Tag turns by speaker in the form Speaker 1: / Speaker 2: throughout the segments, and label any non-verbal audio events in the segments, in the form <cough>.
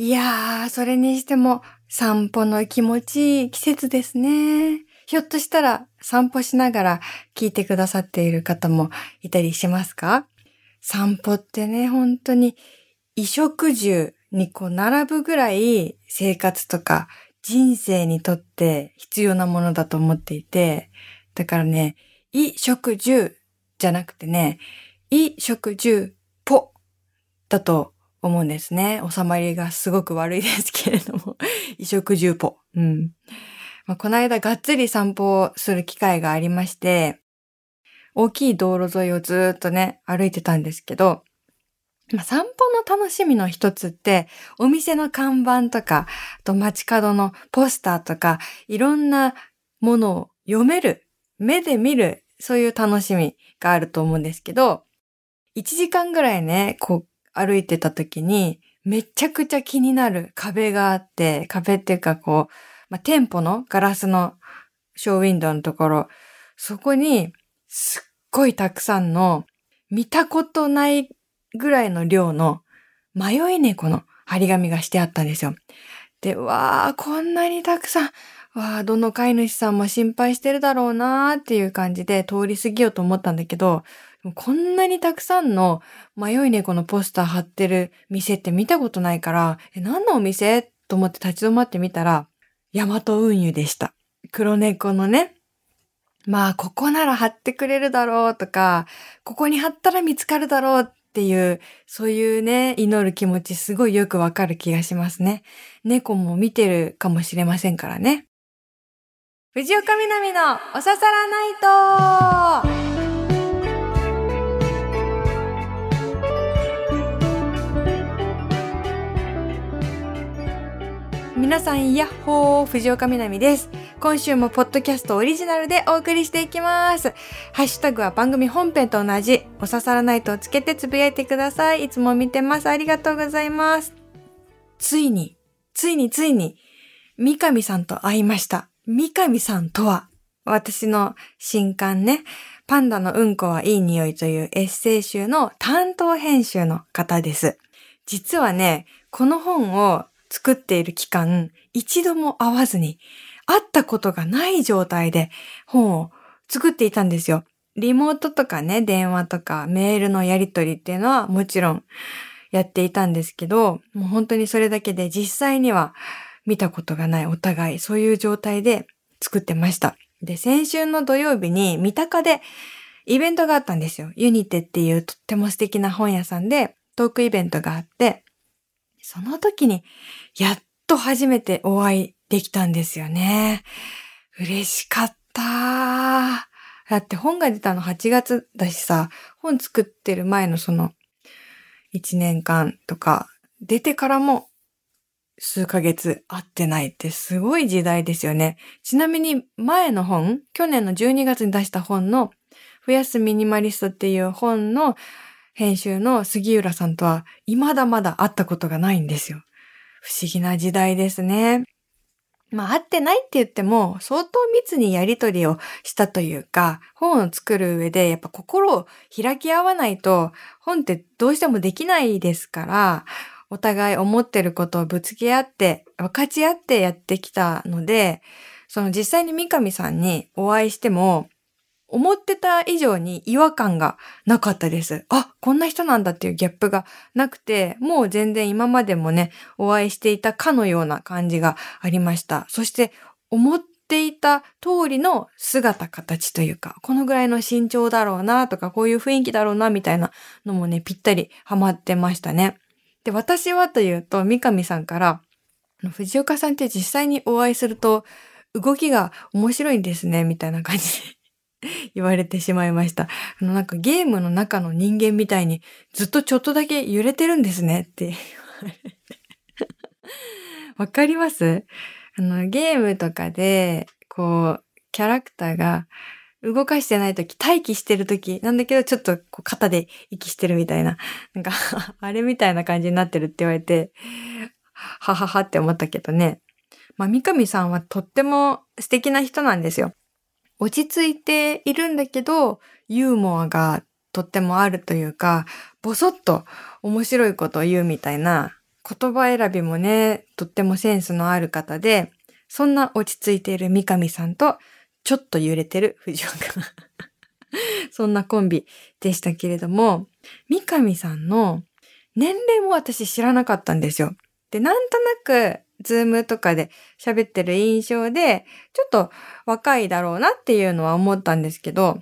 Speaker 1: いやー、それにしても散歩の気持ちいい季節ですね。ひょっとしたら散歩しながら聞いてくださっている方もいたりしますか？散歩ってね、本当に衣食住にこう並ぶぐらい生活とか人生にとって必要なものだと思っていて、だからね、衣食住じゃなくてね、衣食住ぽだと思うんですね。収まりがすごく悪いですけれども。<laughs> 衣食住ぽ。うん。まあ、この間がっつり散歩をする機会がありまして、大きい道路沿いをずっとね、歩いてたんですけど、まあ、散歩の楽しみの一つって、お店の看板とか、あと街角のポスターとか、いろんなものを読める、目で見る、そういう楽しみがあると思うんですけど、1時間ぐらいね、こう歩いてた時に、めちゃくちゃ気になる壁があって、壁っていうかこう、まあ、店舗のガラスのショーウィンドウのところ、そこにすっごいたくさんの見たことないぐらいの量の迷い猫の張り紙がしてあったんですよ。で、わー、こんなにたくさん、わー、どの飼い主さんも心配してるだろうなーっていう感じで通り過ぎようと思ったんだけど、こんなにたくさんの迷い猫のポスター貼ってる店って見たことないから、え、何のお店？と思って立ち止まってみたら、ヤマト運輸でした。黒猫のね。まあ、ここなら貼ってくれるだろうとか、ここに貼ったら見つかるだろうっていう、そういうね、祈る気持ちすごいよくわかる気がしますね。猫も見てるかもしれませんからね。藤岡みなみのおささらないと皆さん、ヤッホー藤岡みなみです。今週もポッドキャストオリジナルでお送りしていきます。ハッシュタグは番組本編と同じ、お刺さらないとつけてつぶやいてください。いつも見てます。ありがとうございます。ついに、ついについに、三上さんと会いました。三上さんとは、私の新刊ね、パンダのうんこはいい匂いというエッセイ集の担当編集の方です。実はね、この本を作っている期間、一度も会わずに、会ったことがない状態で本を作っていたんですよ。リモートとかね、電話とかメールのやり取りっていうのはもちろんやっていたんですけど、もう本当にそれだけで実際には見たことがないお互い、そういう状態で作ってました。で、先週の土曜日に三鷹でイベントがあったんですよ。ユニテっていうとっても素敵な本屋さんでトークイベントがあって、その時に、やっと初めてお会いできたんですよね。嬉しかった。だって本が出たの8月だしさ、本作ってる前のその1年間とか、出てからも数ヶ月会ってないってすごい時代ですよね。ちなみに前の本、去年の12月に出した本の増やすミニマリストっていう本の編集の杉浦さんとは未だまだ会ったことがないんですよ。不思議な時代ですね。まあ、会ってないって言っても、相当密にやりとりをしたというか、本を作る上で、やっぱ心を開き合わないと、本ってどうしてもできないですから、お互い思ってることをぶつけ合って、分かち合ってやってきたので、その実際に三上さんにお会いしても、思ってた以上に違和感がなかったです。あ、こんな人なんだっていうギャップがなくて、もう全然今までもね、お会いしていたかのような感じがありました。そして、思っていた通りの姿形というか、このぐらいの身長だろうなとか、こういう雰囲気だろうなみたいなのもね、ぴったりハマってましたね。で、私はというと、三上さんから、藤岡さんって実際にお会いすると、動きが面白いんですね、みたいな感じ <laughs> 言われてしまいました。あの、なんかゲームの中の人間みたいにずっとちょっとだけ揺れてるんですねって <laughs> われて。わかります？あの、ゲームとかで、こう、キャラクターが動かしてないとき、待機してるとき、なんだけどちょっとこう肩で息してるみたいな、なんか <laughs> あれみたいな感じになってるって言われて、はははって思ったけどね。まあ、三上さんはとっても素敵な人なんですよ。落ち着いているんだけど、ユーモアがとってもあるというか、ぼそっと面白いことを言うみたいな言葉選びもね、とってもセンスのある方で、そんな落ち着いている三上さんと、ちょっと揺れてる藤岡。<laughs> そんなコンビでしたけれども、三上さんの年齢も私知らなかったんですよ。で、なんとなく、ズームとかで喋ってる印象で、ちょっと若いだろうなっていうのは思ったんですけど、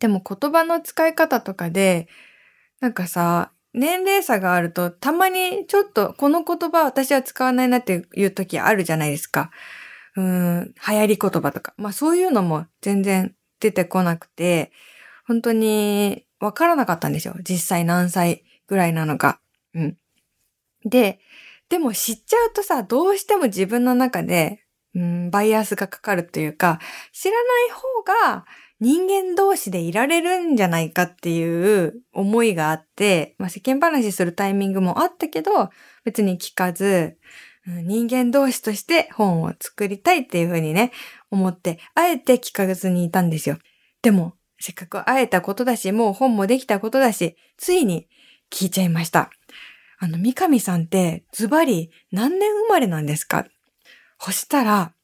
Speaker 1: でも言葉の使い方とかで、なんかさ、年齢差があると、たまにちょっとこの言葉私は使わないなっていう時あるじゃないですか。うん、流行り言葉とか。まあそういうのも全然出てこなくて、本当にわからなかったんですよ。実際何歳ぐらいなのか。うん。で、でも知っちゃうとさ、どうしても自分の中で、うん、バイアスがかかるというか、知らない方が人間同士でいられるんじゃないかっていう思いがあって、まあ、世間話するタイミングもあったけど、別に聞かず、人間同士として本を作りたいっていうふうにね、思って、あえて聞かずにいたんですよ。でも、せっかく会えたことだし、もう本もできたことだし、ついに聞いちゃいました。あの、三上さんってズバリ何年生まれなんですか？そしたら、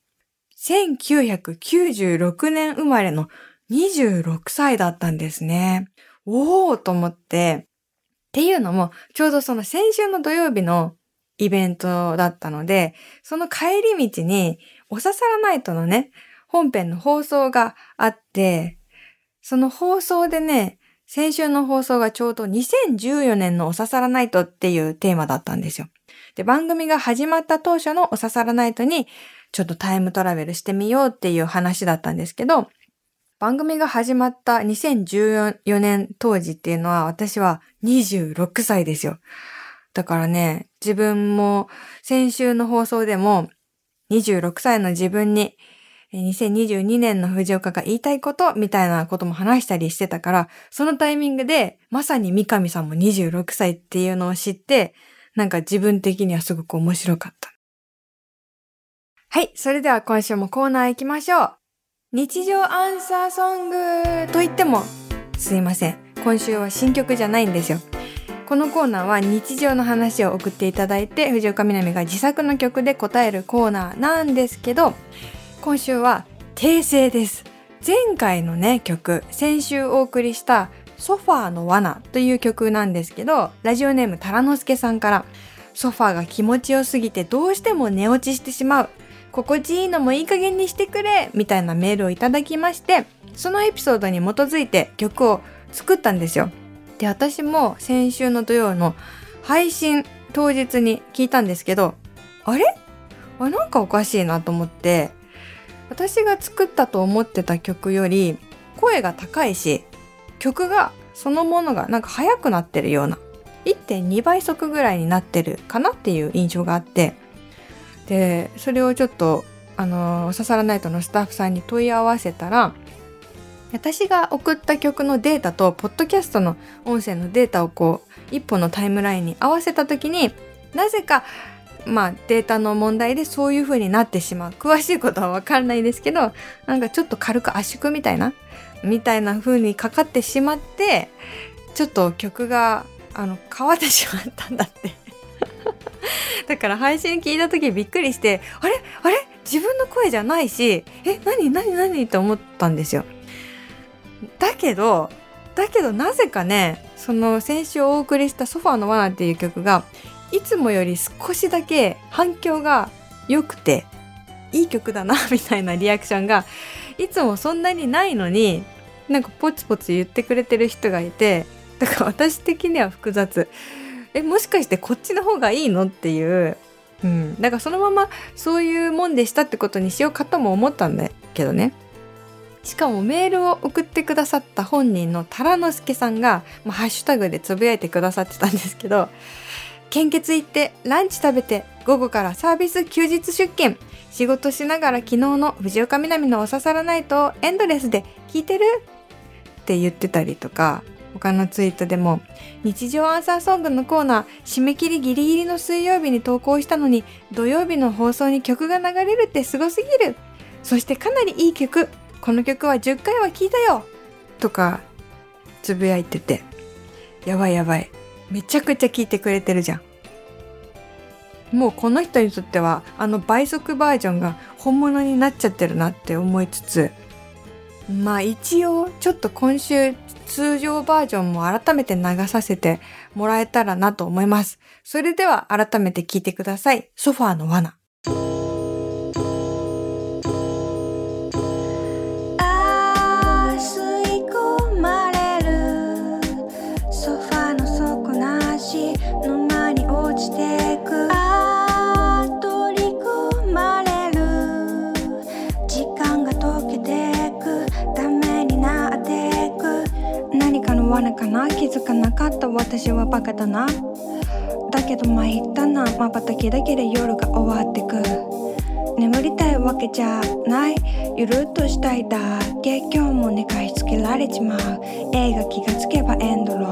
Speaker 1: 1996年生まれの26歳だったんですね。おーと思って、っていうのも、ちょうどその先週の土曜日のイベントだったので、その帰り道に、おささらナイトのね、本編の放送があって、その放送でね、先週の放送がちょうど2014年のおささらナイトっていうテーマだったんですよ。で、番組が始まった当初のおささらナイトに、ちょっとタイムトラベルしてみようっていう話だったんですけど、番組が始まった2014年当時っていうのは私は26歳ですよ。だからね、自分も先週の放送でも26歳の自分に2022年の藤岡が言いたいことみたいなことも話したりしてたから、そのタイミングでまさに三上さんも26歳っていうのを知って、なんか自分的にはすごく面白かった。はい、それでは今週もコーナー行きましょう。日常アンサーソングと言ってもすいません。今週は新曲じゃないんですよ。このコーナーは日常の話を送っていただいて藤岡みなみが自作の曲で答えるコーナーなんですけど今週は訂正です。前回のね曲先週お送りしたソファーの罠という曲なんですけどラジオネームタラノスケさんからソファーが気持ちよすぎてどうしても寝落ちしてしまう心地いいのもいい加減にしてくれみたいなメールをいただきまして、そのエピソードに基づいて曲を作ったんですよ。で、私も先週の土曜の配信当日に聞いたんですけど、あれ？あなんかおかしいなと思って、私が作ったと思ってた曲より声が高いし、曲がそのものがなんか速くなってるような、1.2倍速ぐらいになってるかなっていう印象があって、でそれをちょっとあの刺さらないとのスタッフさんに問い合わせたら私が送った曲のデータとポッドキャストの音声のデータをこう一本のタイムラインに合わせた時になぜかまあデータの問題でそういう風になってしまう。詳しいことはわかんないですけどなんかちょっと軽く圧縮みたいなみたいな風にかかってしまってちょっと曲があの変わってしまったんだって。<laughs> だから配信聞いた時びっくりして、あれ？あれ？自分の声じゃないし、え、何？何？何？と思ったんですよ。だけど、だけどなぜかね、その先週お送りしたソファーの罠っていう曲が、いつもより少しだけ反響が良くて、いい曲だな、<laughs> みたいなリアクションが、いつもそんなにないのに、なんかポツポツ言ってくれてる人がいて、だから私的には複雑。えもしかしてこっちの方がいいのっていう？うん、だからそのままそういうもんでしたってことにしようかとも思ったんだけどね。しかもメールを送ってくださった本人のタラノスケさんが、まあ、ハッシュタグでつぶやいてくださってたんですけど献血行ってランチ食べて午後からサービス休日出勤。仕事しながら昨日の藤岡みなみのおささらナイトをエンドレスで聞いてる？って言ってたりとか他のツイートでも日常アンサーソングのコーナー締め切りギリギリの水曜日に投稿したのに土曜日の放送に曲が流れるってすごすぎる。そしてかなりいい曲。この曲は10回は聴いたよ。とかつぶやいてて。やばいやばい。めちゃくちゃ聞いてくれてるじゃんもうこの人にとってはあの倍速バージョンが本物になっちゃってるなって思いつつまあ一応ちょっと今週通常バージョンも改めて流させてもらえたらなと思います。それでは改めて聞いてください。ソファーの罠。
Speaker 2: 罠かな？気づかなかった？私はバカだな。だけど参ったな。まばたきだけで夜が終わってく。眠りたいわけじゃない。ゆるっとしたいだけ。今日も寝かしつけられちまう。映画気がつけばエンドロ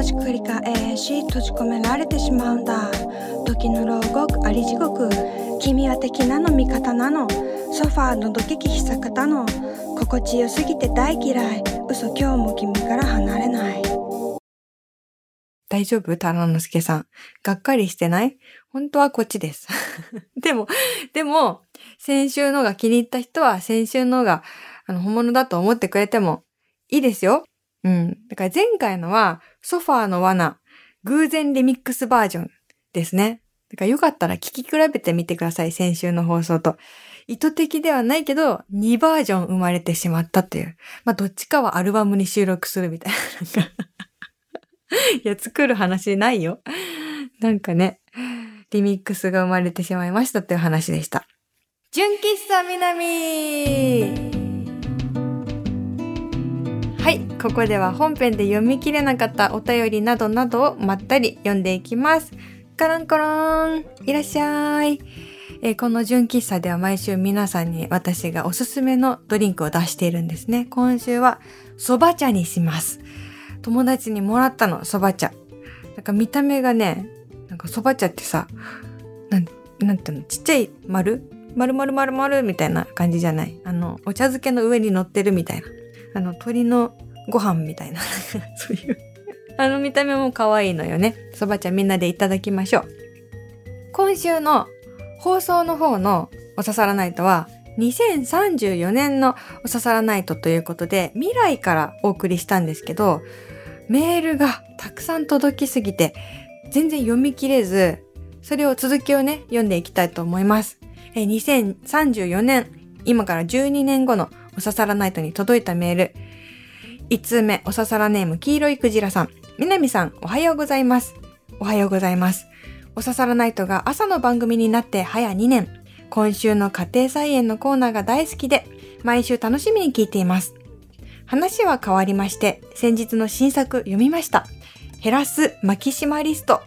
Speaker 2: 巻き戻し繰り返し閉じ込められてしまうんだ時の牢獄あり地獄君は敵なの味方なのソファーのどけきひさかたの心地よすぎて大嫌い嘘今日も君から離れない
Speaker 1: 大丈夫？タラノスケさん。がっかりしてない？本当はこっちです。<laughs> でも、でも、先週のが気に入った人は先週のがあの本物だと思ってくれてもいいですよ。うん。だから前回のは、ソファーの罠、偶然リミックスバージョンですね。だからよかったら聞き比べてみてください、先週の放送と。意図的ではないけど、2バージョン生まれてしまったという。まあ、どっちかはアルバムに収録するみたいな。<laughs> いや、作る話ないよ。なんかね、リミックスが生まれてしまいましたという話でした。純喫茶南はい、ここでは本編で読み切れなかったお便りなどなどをまったり読んでいきます。カランコロンいらっしゃい。えー、この純喫茶では毎週皆さんに私がおすすめのドリンクを出しているんですね。今週は蕎麦茶にします。友達にもらったの、蕎麦茶。なんか見た目がね、なんか蕎麦茶ってさ、なん、なんていうの、ちっちゃい丸？丸丸丸丸みたいな感じじゃない？あの、お茶漬けの上に乗ってるみたいな。あの、鳥のご飯みたいな、<laughs> そういうあの見た目も可愛いのよね。そば茶みんなでいただきましょう。今週の放送の方のおささらナイトは、2034年のおささらナイトということで、未来からお送りしたんですけど、メールがたくさん届きすぎて、全然読み切れず、それを続きをね、読んでいきたいと思います。え2034年、今から12年後のおささらナイトに届いたメール。1通目、おささらネーム、黄色いクジラさん。みなみさん、おはようございます。おはようございます。おささらナイトが朝の番組になって早2年。今週の家庭菜園のコーナーが大好きで、毎週楽しみに聞いています。話は変わりまして、先日の新作読みました。減らすマキシマリスト。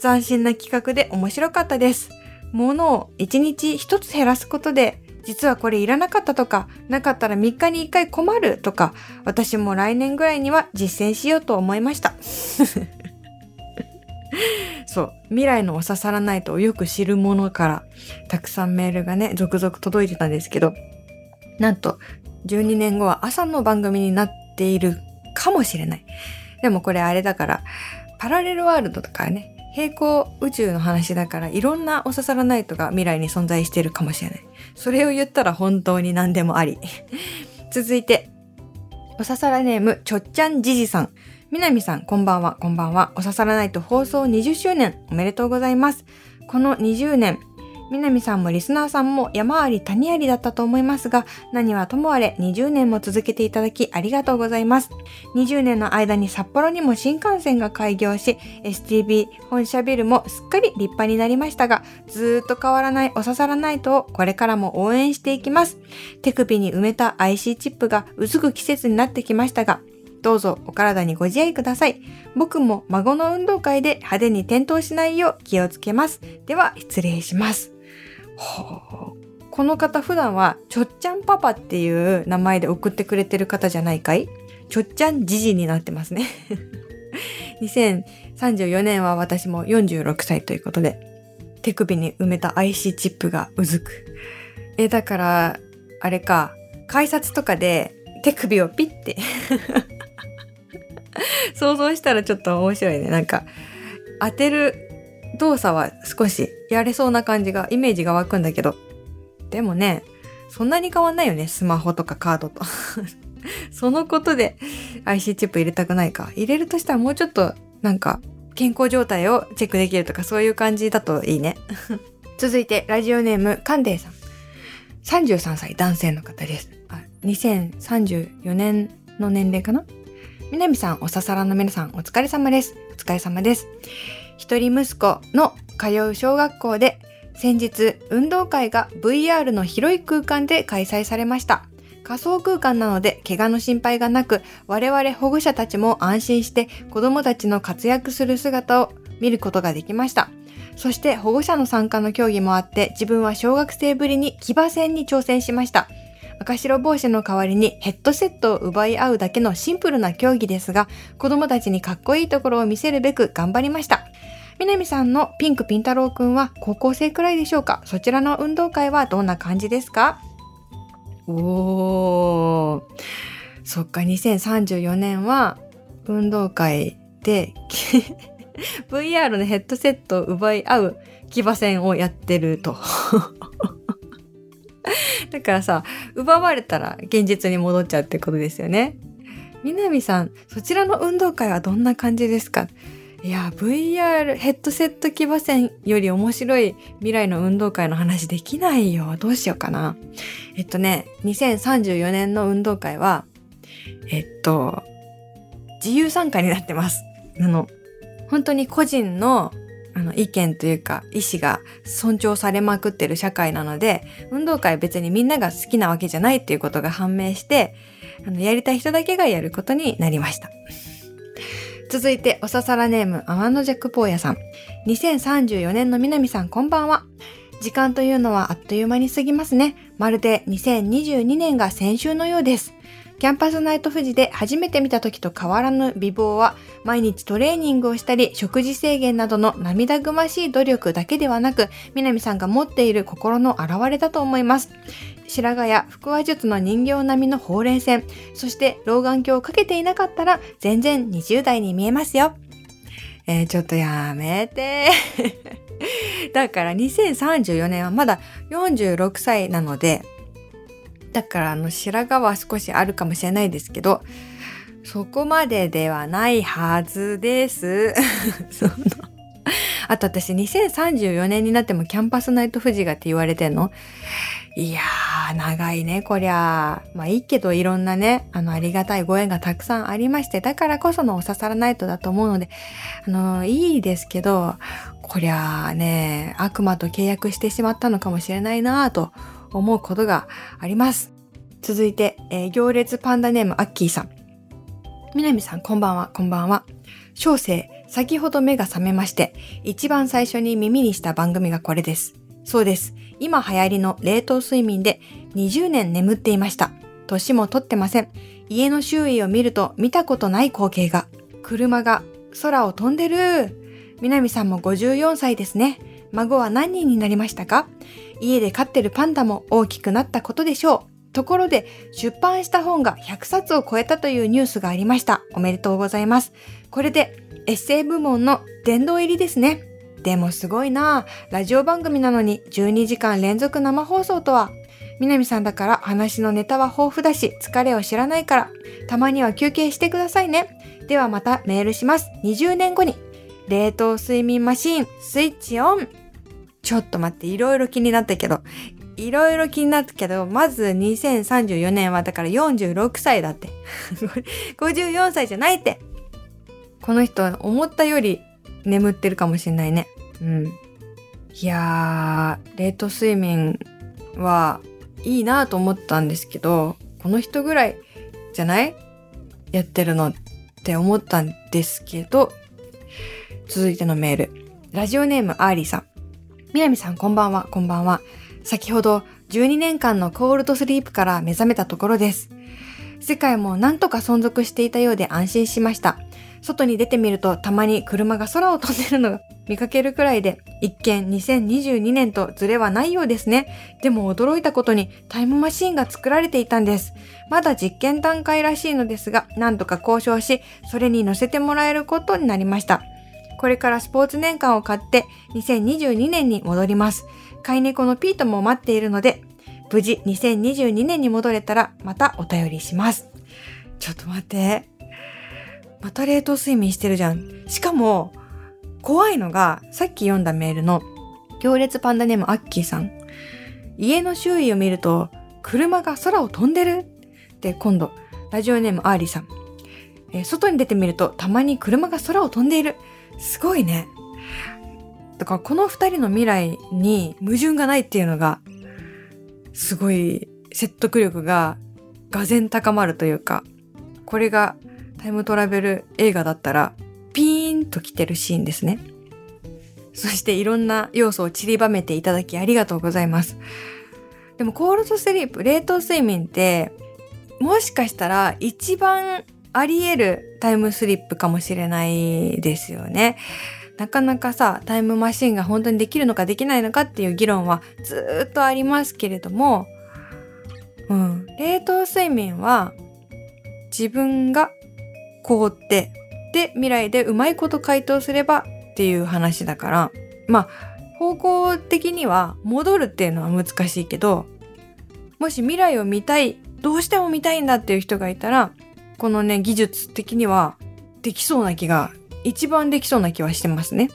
Speaker 1: 斬新な企画で面白かったです。物を1日1つ減らすことで実はこれいらなかったとか、なかったら3日に1回困るとか、私も来年ぐらいには実践しようと思いました。<laughs> そう。未来のお刺さらないとよく知るものから、たくさんメールがね、続々届いてたんですけど、なんと、12年後は朝の番組になっているかもしれない。でもこれあれだから、パラレルワールドとかね、平行宇宙の話だからいろんなおささらナイトが未来に存在しているかもしれない。それを言ったら本当に何でもあり。<laughs> 続いて、おささらネーム、ちょっちゃんじじさん。みなみさん、こんばんは、こんばんは。おささらナイト放送20周年、おめでとうございます。この20年、南さんもリスナーさんも山あり谷ありだったと思いますが、何はともあれ20年も続けていただきありがとうございます。20年の間に札幌にも新幹線が開業し、STB 本社ビルもすっかり立派になりましたが、ずーっと変わらないおささらないとをこれからも応援していきます。手首に埋めた IC チップがうずく季節になってきましたが、どうぞお体にご自愛ください。僕も孫の運動会で派手に転倒しないよう気をつけます。では失礼します。この方普段はちょっちゃんパパっていう名前で送ってくれてる方じゃないかい？ちょっちゃんじじになってますね。<laughs> 2034年は私も46歳ということで、手首に埋めた IC チップがうずく。え、だから、あれか、改札とかで手首をピッて <laughs> 想像したらちょっと面白いね。なんか、当てる動作は少しやれそうな感じが、イメージが湧くんだけど。でもね、そんなに変わんないよね。スマホとかカードと。<laughs> そのことで IC チップ入れたくないか。入れるとしたらもうちょっとなんか健康状態をチェックできるとかそういう感じだといいね。<laughs> 続いてラジオネームカンデイさん。33歳男性の方です。あ2034年の年齢かな？南さん、おささらの皆さん、お疲れ様です。お疲れ様です。一人息子の通う小学校で先日運動会が VR の広い空間で開催されました。仮想空間なので怪我の心配がなく、我々保護者たちも安心して子供たちの活躍する姿を見ることができました。そして保護者の参加の競技もあって自分は小学生ぶりに騎馬戦に挑戦しました。赤白帽子の代わりにヘッドセットを奪い合うだけのシンプルな競技ですが、子供たちにかっこいいところを見せるべく頑張りました。南さんのピンクピン太郎くんは高校生くらいでしょうか？そちらの運動会はどんな感じですか？おー。そっか、2034年は運動会で <laughs> VR のヘッドセットを奪い合う騎馬戦をやってると。<laughs> だからさ、奪われたら現実に戻っちゃうってことですよね。南さん、そちらの運動会はどんな感じですか？いや、VR ヘッドセット騎馬戦より面白い未来の運動会の話できないよ。どうしようかな。えっとね、2034年の運動会は、えっと、自由参加になってます。あの、本当に個人のあの意見というか意思が尊重されまくってる社会なので、運動会別にみんなが好きなわけじゃないっていうことが判明して、あの、やりたい人だけがやることになりました。続いて、おささらネーム、アワノジャックポーヤさん。2034年の南さん、こんばんは。時間というのはあっという間に過ぎますね。まるで2022年が先週のようです。キャンパスナイト富士で初めて見た時と変わらぬ美貌は、毎日トレーニングをしたり、食事制限などの涙ぐましい努力だけではなく、南さんが持っている心の表れだと思います。白髪や腹話術の人形並みのほうれい線、そして老眼鏡をかけていなかったら全然20代に見えますよ。えー、ちょっとやめて。<laughs> だから2034年はまだ46歳なので、だからあの白髪は少しあるかもしれないですけど、そこまでではないはずです。<laughs> そのあと私2034年になってもキャンパスナイト富士がって言われてんのいやー、長いね、こりゃ。まあいいけどいろんなね、あの、ありがたいご縁がたくさんありまして、だからこそのおささらナイトだと思うので、あの、いいですけど、こりゃあね、悪魔と契約してしまったのかもしれないなぁと思うことがあります。続いて、えー、行列パンダネームアッキーさん。南さん、こんばんは、こんばんは。小生、先ほど目が覚めまして、一番最初に耳にした番組がこれです。そうです。今流行りの冷凍睡眠で20年眠っていました。年も取ってません。家の周囲を見ると見たことない光景が。車が空を飛んでる。南さんも54歳ですね。孫は何人になりましたか？家で飼ってるパンダも大きくなったことでしょう。ところで、出版した本が100冊を超えたというニュースがありました。おめでとうございます。これで、エッセイ部門の殿堂入りですね。でもすごいなぁラジオ番組なのに12時間連続生放送とは。南さんだから話のネタは豊富だし、疲れを知らないから、たまには休憩してくださいね。ではまたメールします。20年後に。冷凍睡眠マシーン、スイッチオン。ちょっと待って、いろいろ気になったけど、いろいろ気になったけど、まず2034年はだから46歳だって。<laughs> 54歳じゃないって。この人思ったより眠ってるかもしんないね。うん。いやー、冷凍睡眠はいいなと思ったんですけど、この人ぐらいじゃない？やってるのって思ったんですけど、続いてのメール。ラジオネームアーリーさん。みなみさんこんばんは、こんばんは。先ほど12年間のコールドスリープから目覚めたところです。世界もなんとか存続していたようで安心しました。外に出てみるとたまに車が空を飛んでるのが <laughs> 見かけるくらいで、一見2022年とズレはないようですね。でも驚いたことにタイムマシーンが作られていたんです。まだ実験段階らしいのですが、なんとか交渉し、それに乗せてもらえることになりました。これからスポーツ年間を買って2022年に戻ります。飼い猫のピートも待っているので、無事2022年に戻れたらまたお便りします。ちょっと待って。また冷凍睡眠してるじゃん。しかも、怖いのが、さっき読んだメールの、行列パンダネームアッキーさん。家の周囲を見ると、車が空を飛んでる？って今度、ラジオネームアーリーさん。えー外に出てみると、たまに車が空を飛んでいる。すごいね。だからこの二人の未来に矛盾がないっていうのが、すごい説得力ががぜ高まるというか、これがタイムトラベル映画だったら、ピーンと来てるシーンですね。そしていろんな要素を散りばめていただきありがとうございます。でもコールドスリープ、冷凍睡眠って、もしかしたら一番あり得るタイムスリップかもしれないですよね。なかなかさ、タイムマシンが本当にできるのかできないのかっていう議論はずっとありますけれども、うん、冷凍睡眠は自分が凍って、で、未来でうまいこと回答すればっていう話だから、まあ、方向的には戻るっていうのは難しいけど、もし未来を見たい、どうしても見たいんだっていう人がいたら、このね、技術的にはできそうな気が、一番できそうな気はしてますね。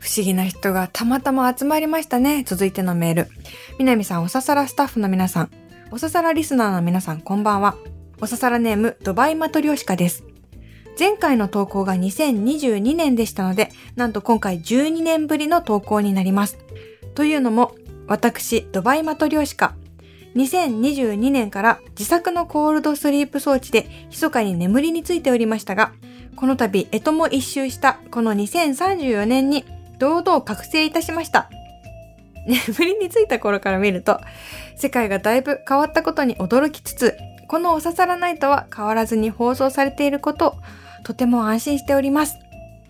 Speaker 1: 不思議な人がたまたま集まりましたね。続いてのメール。南さん、おささらスタッフの皆さん、おささらリスナーの皆さん、こんばんは。おささらネーム、ドバイマトリョシカです。前回の投稿が2022年でしたので、なんと今回12年ぶりの投稿になります。というのも、私、ドバイマトリョシカ、2022年から自作のコールドスリープ装置で密かに眠りについておりましたが、この度、えとも一周したこの2034年に堂々覚醒いたしました。眠りについた頃から見ると、世界がだいぶ変わったことに驚きつつ、このおささらナイトは変わらずに放送されていることとても安心しております。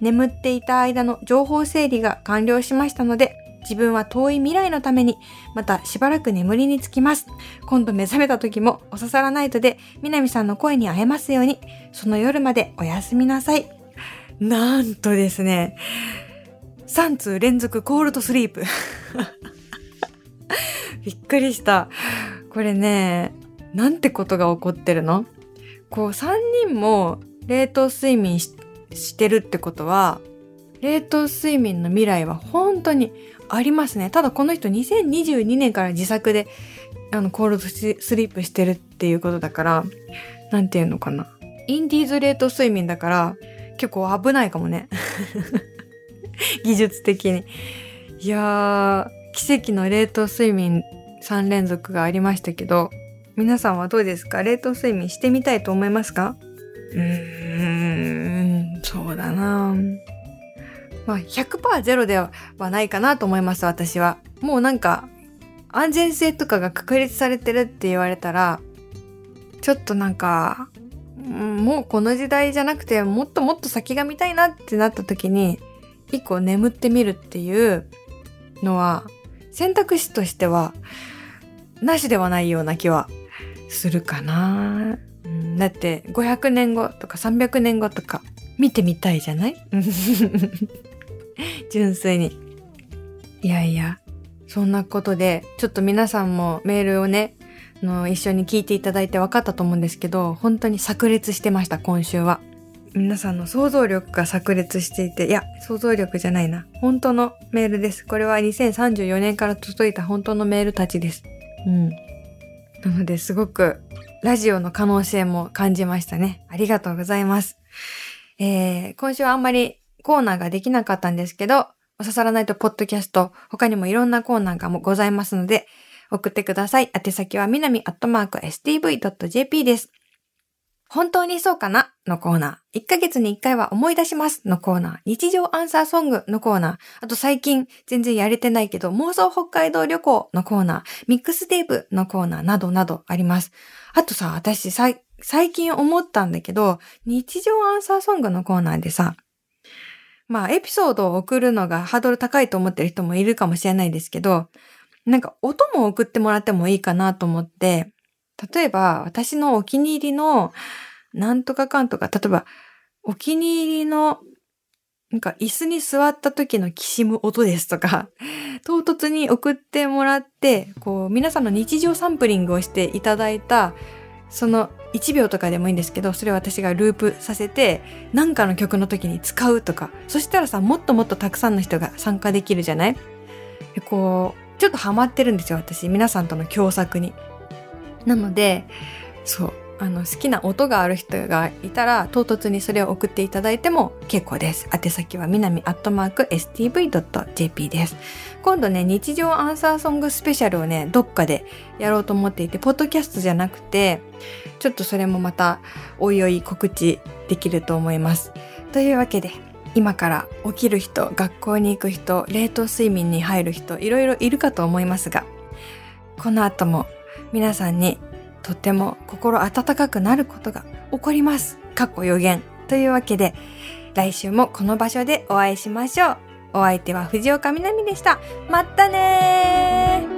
Speaker 1: 眠っていた間の情報整理が完了しましたので、自分は遠い未来のために、またしばらく眠りにつきます。今度目覚めた時もおささらナイトで、南さんの声に会えますように、その夜までおやすみなさい。なんとですね、3通連続コールドスリープ。<laughs> びっくりした。これね、なんてことが起こってるの？こう3人も冷凍睡眠ししてるってことは、冷凍睡眠の未来は本当にありますね。ただこの人2022年から自作であのコールドスリープしてるっていうことだから、なんていうのかな。インディーズ冷凍睡眠だから結構危ないかもね。<laughs> 技術的に。いやー、奇跡の冷凍睡眠3連続がありましたけど、皆さんはどうですか？冷凍睡眠してみたいと思いますか？うーん、そうだなまあ、100%ゼロではないかなと思います、私は。もうなんか、安全性とかが確立されてるって言われたら、ちょっとなんか、もうこの時代じゃなくて、もっともっと先が見たいなってなった時に、一個眠ってみるっていうのは、選択肢としては、なしではないような気はするかな。だって、500年後とか300年後とか見てみたいじゃない？<laughs> 純粋に。いやいや、そんなことで、ちょっと皆さんもメールをね、の一緒に聞いていただいて分かったと思うんですけど、本当に炸裂してました、今週は。皆さんの想像力が炸裂していて、いや、想像力じゃないな。本当のメールです。これは2034年から届いた本当のメールたちです。うん。なので、すごく、ラジオの可能性も感じましたね。ありがとうございます。えー、今週はあんまりコーナーができなかったんですけど、おささらないとポッドキャスト、他にもいろんなコーナーがございますので、送ってください。宛先はみなみアットマーク stv.jp です。本当にそうかなのコーナー。1ヶ月に1回は思い出しますのコーナー。日常アンサーソングのコーナー。あと最近全然やれてないけど妄想北海道旅行のコーナー。ミックステープのコーナーなどなどあります。あとさ、私最近思ったんだけど、日常アンサーソングのコーナーでさ、まあエピソードを送るのがハードル高いと思ってる人もいるかもしれないですけど、なんか音も送ってもらってもいいかなと思って、例えば私のお気に入りのなんとかかんとか、例えばお気に入りのなんか椅子に座った時のきしむ音ですとか、<laughs> 唐突に送ってもらって、こう皆さんの日常サンプリングをしていただいた、その1秒とかでもいいんですけど、それを私がループさせて、なんかの曲の時に使うとか、そしたらさ、もっともっとたくさんの人が参加できるじゃない？こう、ちょっとハマってるんですよ、私。皆さんとの共作に。なので、そう、あの好きな音がある人がいたら唐突にそれを送っていただいても結構です。宛先はみなみアットマーク stv.jp です。今度ね、日常アンサーソングスペシャルをね、どっかでやろうと思っていて、ポッドキャストじゃなくて、ちょっとそれもまたおいおい告知できると思います。というわけで、今から起きる人、学校に行く人、冷凍睡眠に入る人、いろいろいるかと思いますが、この後も皆さんにとっても心温かくなることが起こります。かっこ予言。というわけで、来週もこの場所でお会いしましょう。お相手は藤岡みなみでした。まったねー